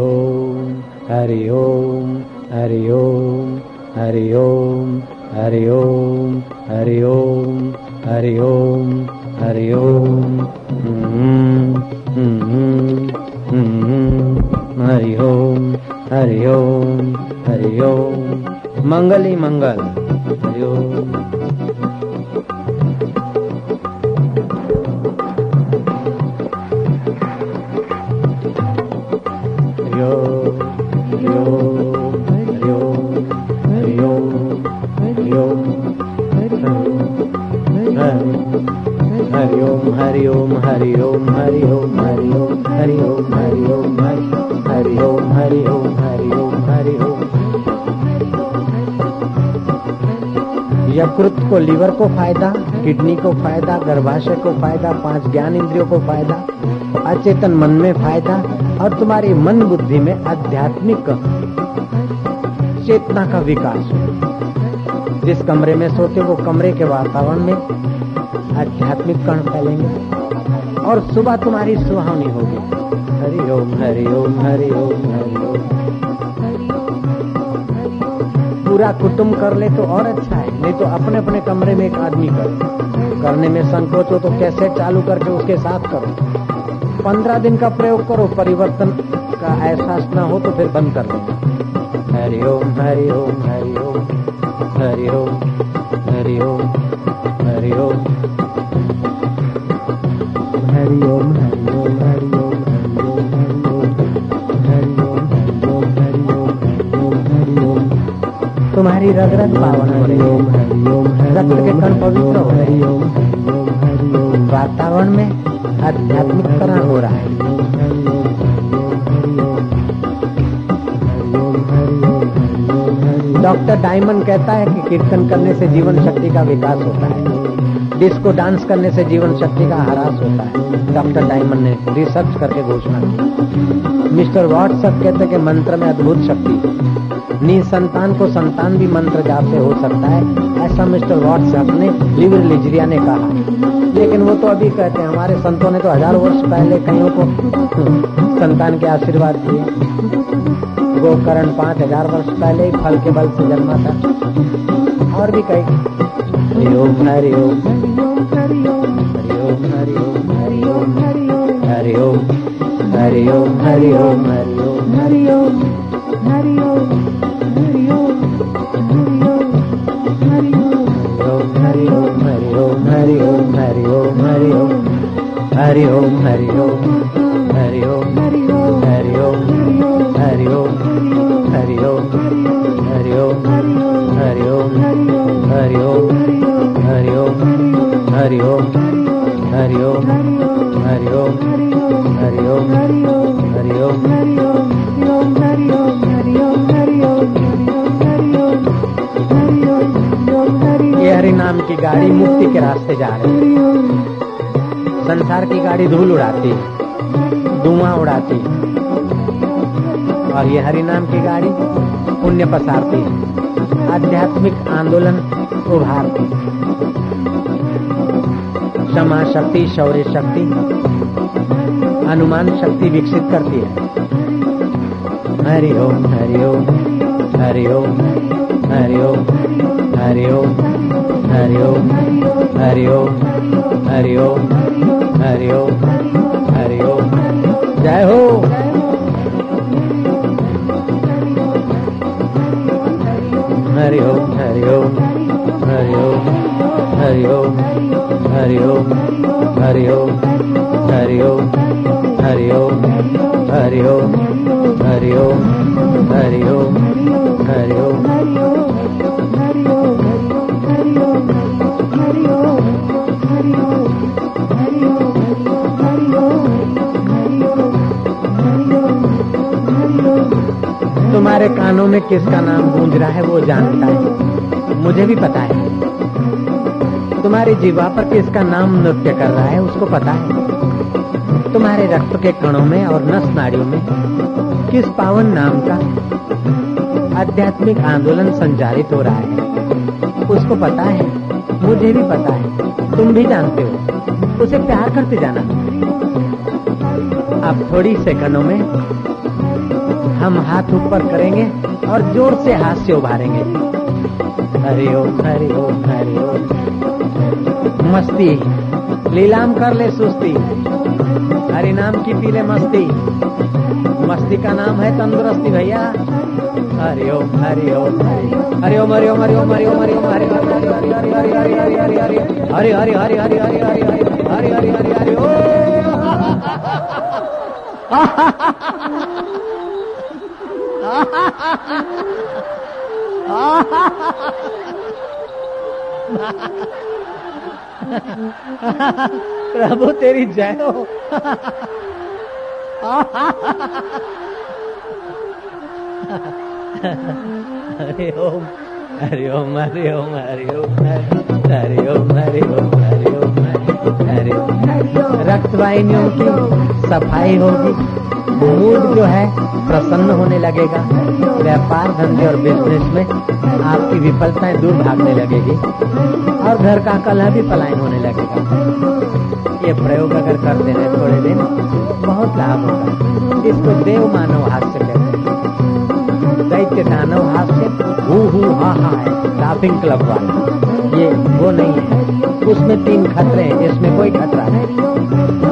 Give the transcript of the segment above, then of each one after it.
ओम हरि ओम हरि ओम हरि ओम हरि ओम हरि ओम हरि ओम हरि ओम हरि ओम हरि ओम हरि ओम मंगल ही मंगल हरि ओम हरि ओम हरि ओम हरि ओम हरि ओम हरि ओम हरि ओम हरि ओम हरि ओम हरि ओम यकृत को लीवर को फ़ायदा, किडनी को फ़ायदा, गर्भाशय को फ़ायदा, पाँच ज्ञान इंद्रियों को फ़ायदा, अचेतन मन में फ़ायदा और तुम्हारी मन बुद्धि में आध्यात्मिक चेतना का विकास। हो जिस कमरे में सोते, वो कमरे के वातावरण में आध्यात्मिक कण फैलेंगे। और सुबह तुम्हारी सुहावनी होगी। हरि ओम हरि ओम हरि ओम हरि ओम। पूरा कुटुंब कर ले तो और अच्छा है, नहीं तो अपने अपने कमरे में एक आदमी कर। करने में संकोच हो तो कैसे चालू करके उसके साथ करो। पंद्रह दिन का प्रयोग करो, परिवर्तन का एहसास न हो तो फिर बंद कर देना। हरि ओम हरि ओम हरि ओम हरि ओम हरि ओम हरि ओम हरि ओम हरि ओम हरि ओम हरि ओम हरि ओम हरि ओम हरि ओम हरि ओम तुम्हारी रग रग पावन हो रही ओम हरि ओम रक्त के कण पवित्र हो रहे ओम हरि ओम हरि ओम वातावरण में आध्यात्मिककरण हो रहा है डॉक्टर डायमंड कहता है कि कीर्तन करने से जीवन शक्ति का विकास होता है। डिस्को डांस करने से जीवन शक्ति का हरास होता है। डॉक्टर डायमंड ने रिसर्च करके घोषणा की। मिस्टर व्हाट्सअप कहते कि मंत्र में अद्भुत शक्ति नी संतान को संतान भी मंत्र जाप से हो सकता है। ऐसा मिस्टर व्हाट्सएप ने लिवर लिजरिया ने कहा। लेकिन वो तो अभी कहते हैं, हमारे संतों ने तो हज़ार वर्ष पहले कईयों को संतान के आशीर्वाद दिए। गोकर्ण पाँच हज़ार वर्ष पहले ही फल के बल से जन्मा था और भी कई हरि ओम हरि ओम हरि ओम हरि ओम हरि ओम हरि ओम हरि ओम हरि ओम हरि ओम रास्ते जा रहे है। संसार की गाड़ी धूल उड़ाती धुआँ उड़ाती और ये हरि नाम की गाड़ी पुण्य पसारती आध्यात्मिक आंदोलन उभारती क्षमा शक्ति, शौर्य शक्ति अनुमान शक्ति विकसित करती है। हरि ओम हरि ओम हरि ओम हरि ओम हरि ओम हरि ओम हरि ओम हरि ओम हरि ओम हरि ओम जय हो हरि ओम हरि ओम हरि ओम हरि ओम हरि ओम हरि ओम हरि ओम हरि ओम हरि ओम हरि ओम हरि ओम हरि ओम तुम्हारे कानों में किसका नाम गूंज रहा है वो जानता है। मुझे भी पता है। तुम्हारी जीवा पर किसका नाम नृत्य कर रहा है, उसको पता है। तुम्हारे रक्त के कणों में और नस नाड़ियों में किस पावन नाम का आध्यात्मिक आंदोलन संचालित हो रहा है, उसको पता है। मुझे भी पता है। तुम भी जानते हो। उसे प्यार करते जाना। अब थोड़ी सेकंडों में हम हाथ ऊपर करेंगे और ज़ोर से हाथ से उभारेंगे हरे ओ हरे ओ हरे ओ मस्ती लीलाम कर ले सुस्ती हरि नाम की पीले मस्ती मस्ती का नाम है तंदुरुस्ती भैया हरि ओम हरि हरे हरे हरे हरे हरे हरे हरे हरे हरे हरे हरे हरि हरे हरे हरि हरे हरे हरे हरे हरे हरे हरे हरे हरे हरे हरे हरे हरे हरे हरे ओ प्रभु, तेरी जय हो। हरि ओम हरि ओम हरि ओम हरि ओम हरि ओम हरि ओम हरि ओम हरि ओम रक्तवाहिनियों की सफ़ाई होगी। मूड जो है प्रसन्न होने लगेगा। व्यापार धंधे और बिज़नेस में आपकी विफलताएँ दूर भागने लगेगी और घर का कलह भी पलायन होने लगेगा। ये प्रयोग अगर कर देने थोड़े दिन, बहुत लाभ होगा। इसको देव मानव हास्य कहते हैं। दैत्य दानव हास्य हू हू हा हा है लाफिंग क्लब वाला। ये वो नहीं है। उसमें तीन खतरे हैं, इसमें कोई खतरा नहीं।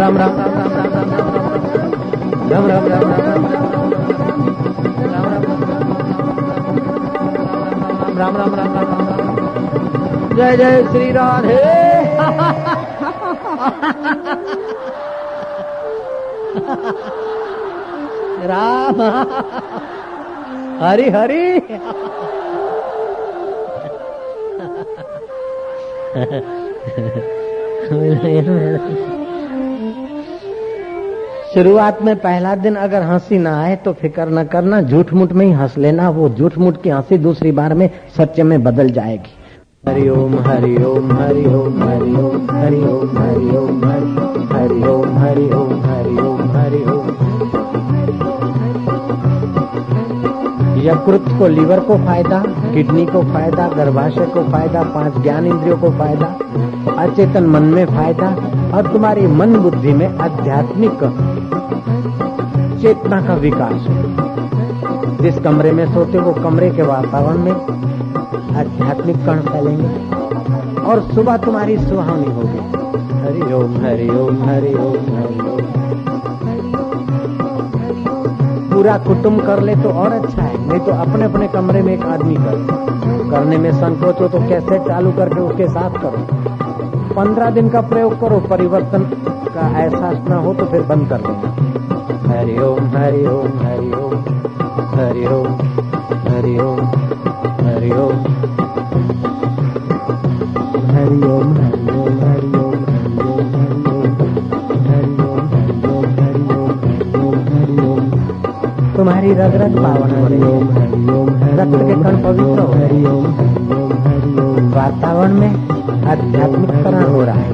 राम राम राम राम राम राम राम राम जय जय श्री राधे राम हरि हरि शुरुआत में पहला दिन अगर हँसी ना आए तो फ़िक्र न करना झूठ मुठ में ही हंस लेना, वो झूठ मुठ की हँसी दूसरी बार में सच्चे में बदल जाएगी। हरिओम हरिओम हरिओम हरिओम हरिओम हरिओम हरिओम हरिओम हरि यकृत को लीवर को फ़ायदा, किडनी को फ़ायदा, गर्भाशय को फ़ायदा, पाँच ज्ञान इंद्रियों को फ़ायदा, अचेतन मन में फ़ायदा और तुम्हारी मन बुद्धि में आध्यात्मिक चेतना का विकास जिस कमरे में सोते वो कमरे के वातावरण में आध्यात्मिक कण फैलेंगे और सुबह तुम्हारी सुहावनी होगी। हरि ओम हरि ओम हरि ओम हरि ओम। पूरा कुटुंब कर ले तो और अच्छा है। नहीं तो अपने अपने कमरे में एक आदमी कर करने में संकोच हो तो कैसे चालू करके उसके साथ करो? पंद्रह दिन का प्रयोग करो, परिवर्तन का एहसास न हो तो फिर बंद कर देना हरिओम हरिओम हरिओम हरिओम हरिओम हरिओम हरि ओम, हरि तुम्हारी रग पावन रक्त के कण पवित्र हो। ओम वातावरण में आध्यात्मिक करण हो रहा है।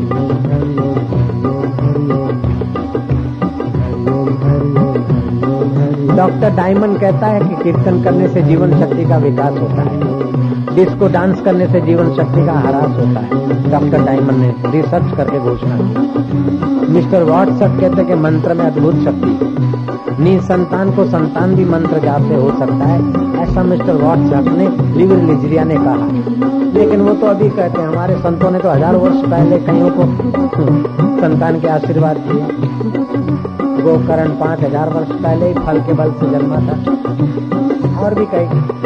डॉक्टर डायमंड कहता है कि कीर्तन करने से जीवन शक्ति का विकास होता है। डिस्को डांस करने से जीवन शक्ति का ह्रास होता है। डॉक्टर डायमंड ने रिसर्च करके घोषणा की। मिस्टर वॉटसअप कहते कि मंत्र में अद्भुत शक्ति नी संतान को संतान भी मंत्र जाप से हो सकता है। ऐसा मिस्टर वॉटसअप ने लिवर लिजरिया ने कहा। लेकिन वो तो अभी कहते हैं, हमारे संतों ने तो हज़ार वर्ष पहले कईयों को संतान के आशीर्वाद दिए। गोकर्ण पाँच हज़ार वर्ष पहले ही फल के बल से जन्मा था। और भी कई।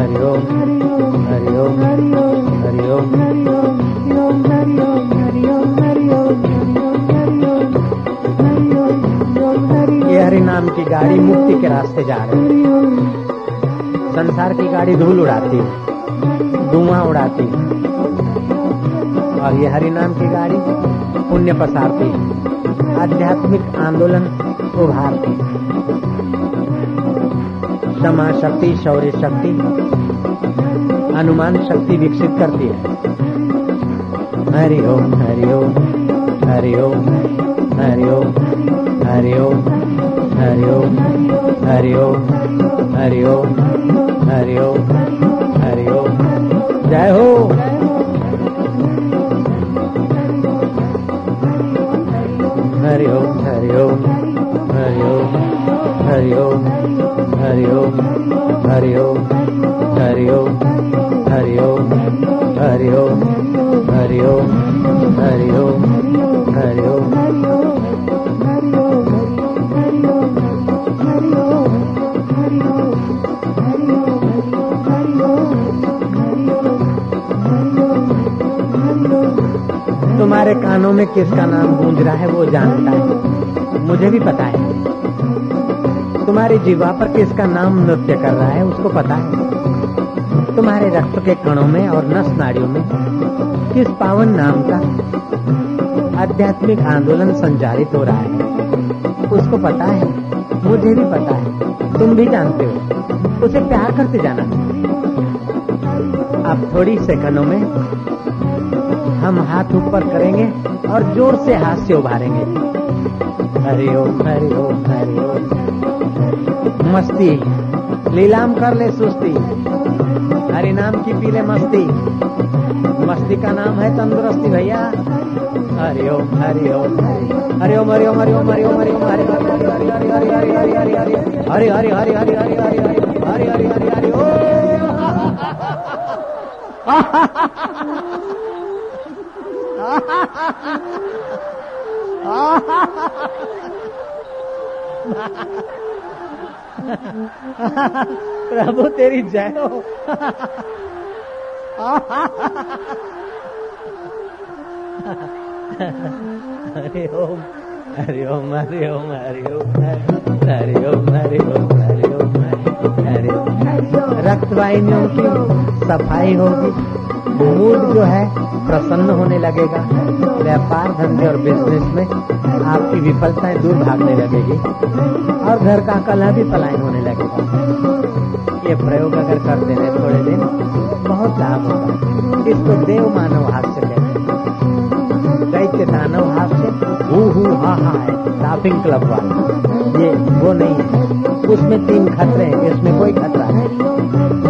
हरि ये हरि नाम की गाड़ी मुक्ति के रास्ते जा रही है। संसार की गाड़ी धूल उड़ाती है, धुआँ उड़ाती है। और ये हरि नाम की गाड़ी पुण्य पसारती आध्यात्मिक आंदोलन उभारती क्षमा शक्ति शौर्य शक्ति अनुमान शक्ति विकसित करती है हरिओम हरिओम हरिओम हरिओम हरिओम हरिओम हरिओम हरिओम हरिओम हरिओम जय हो हरि ओम हरि ओम हरि ओम हरि ओम हरि ओम हरि ओम हरि ओम हरि ओम हरि ओम हरि ओम हरि ओम हरि ओम, तुम्हारे कानों में किसका नाम गूंज रहा है वो जानता है। मुझे भी पता है। तुम्हारी जीवा पर किसका नाम नृत्य कर रहा है, उसको पता है? तुम्हारे रक्त के कणों में और नस नाड़ियों में किस पावन नाम का आध्यात्मिक आंदोलन संचालित हो रहा है? उसको पता है? मुझे भी पता है। तुम भी जानते हो। उसे प्यार करते जाना। अब थोड़ी सेकंडों में हम हाथ ऊपर करेंगे और ज़ोर से हाथ से उभारेंगे। मस्ती लीलाम कर ले सुस्ती हरि नाम की पीले मस्ती मस्ती का नाम है तंदुरुस्ती भैया हरिओम ओम हरि ओम हरि ओम हरि ओम हरि ओम हरि ओम हरि ओम हरि हरि हरि हरि हरि हरि हरि हरि हरि हरि हरि हरि हरि हरि हरि हरि हरि हरि प्रभु, तेरी जय हो। हरि ओम हरि ओम हरि ओम हरि ओम हरि ओम हरि ओम हरि ओम हरि ओम। रक्त वाहिनियों की सफ़ाई होगी। मूड जो है प्रसन्न होने लगेगा। व्यापार धंधे और बिज़नेस में आपकी विफलताएँ दूर भागने लगेगी और घर का कला भी पलायन होने लगेगा। ये प्रयोग अगर कर देने थोड़े दिन तो बहुत लाभ होगा। इसको देव मानव हास्य कहते हैं। दैत्य दानव हास्य, हू हू, हा हा है लाफिंग क्लब वाला। ये वो नहीं है। उसमें तीन खतरे हैं, इसमें कोई खतरा नहीं।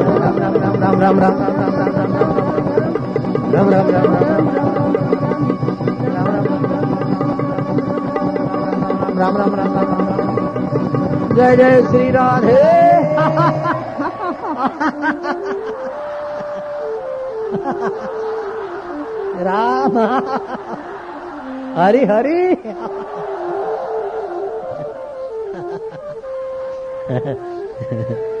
राम राम राम राम राम राम राम राम राम राम जय जय Shri Radhe Ram Hari Hari Ha ha ha.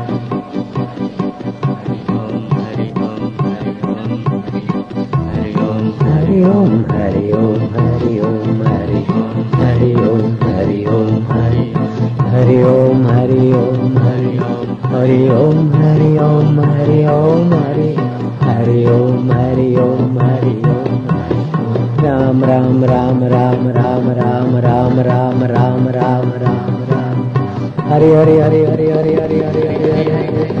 Hari Om Hari Om Hari Om Hari Om Hari Om Hari Om Hari Hari Om Hari Om Hari Om Hari Om Hari Om Hari Om Hari Hari Om Hari Om Hari Om Ram Ram Ram Ram Ram Ram Ram Ram Ram Ram Ram Ram Hari Hari Hari Hari Hari Hari Hari Hari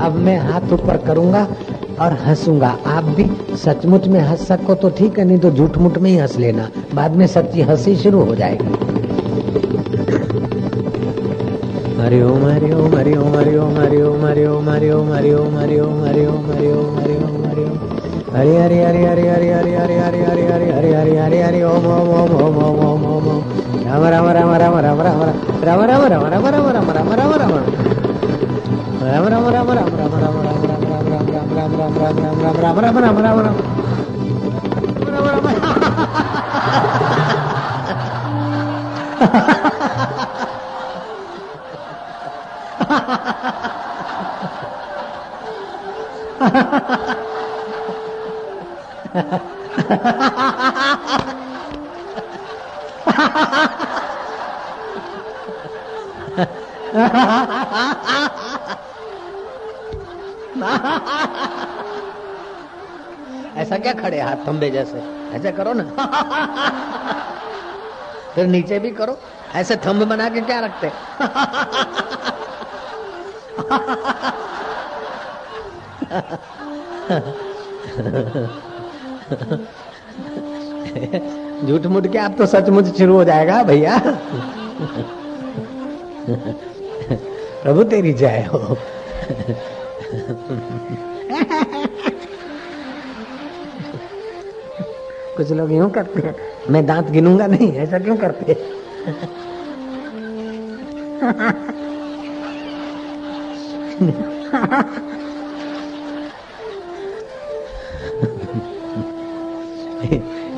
अब मैं हाथ ऊपर करूँगा और हंसूँगा आप भी सचमुच में हंस सको तो ठीक है नहीं तो झूठ मुठ में ही हंस लेना बाद में सच्ची हँसी शुरू हो जाएगी Hari Om Hari Om Hari Om Hari Om Hari Om Hari Om Hari Om Hari Om Hari Om Hari Om Hari Om Hari Om Hari Om Hari Hari Hari Hari Hari Hari Hari Hari Hari Hari Hari Hari Hari Hari Om Om Om Om Om Om Om Om Ram Ram Ram Ram Ram Ram Ram Ram Ram Ram Ram Ram Ram Ram Ram Ram Ram Ram benar, benar, benar, benar. Benar, benar, benar. Ha ha ha! ऐसा क्या खड़े हाथ थंबे जैसे? ऐसे करो ना। फिर नीचे भी करो। ऐसे थंब बना के क्या रखते? झूठ मूठ के आप तो सचमुच शुरू हो जाएगा भैया। प्रभु तेरी जय हो। कुछ लोग यूँ करते हैं, मैं दांत गिनूँगा नहीं, ऐसा क्यों करते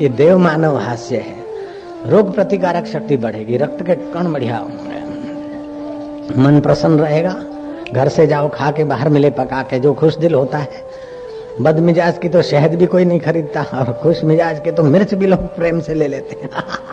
ये देव मानव हास्य है। रोग प्रतिकारक शक्ति बढ़ेगी, रक्त के कण बढ़िया मन प्रसन्न रहेगा, घर से जाओ, खा के बाहर मिले, पका के, जो खुश दिल होता है बद मिजाज की तो शहद भी कोई नहीं खरीदता। और खुश मिजाज के तो मिर्च भी लोग प्रेम से ले लेते हैं।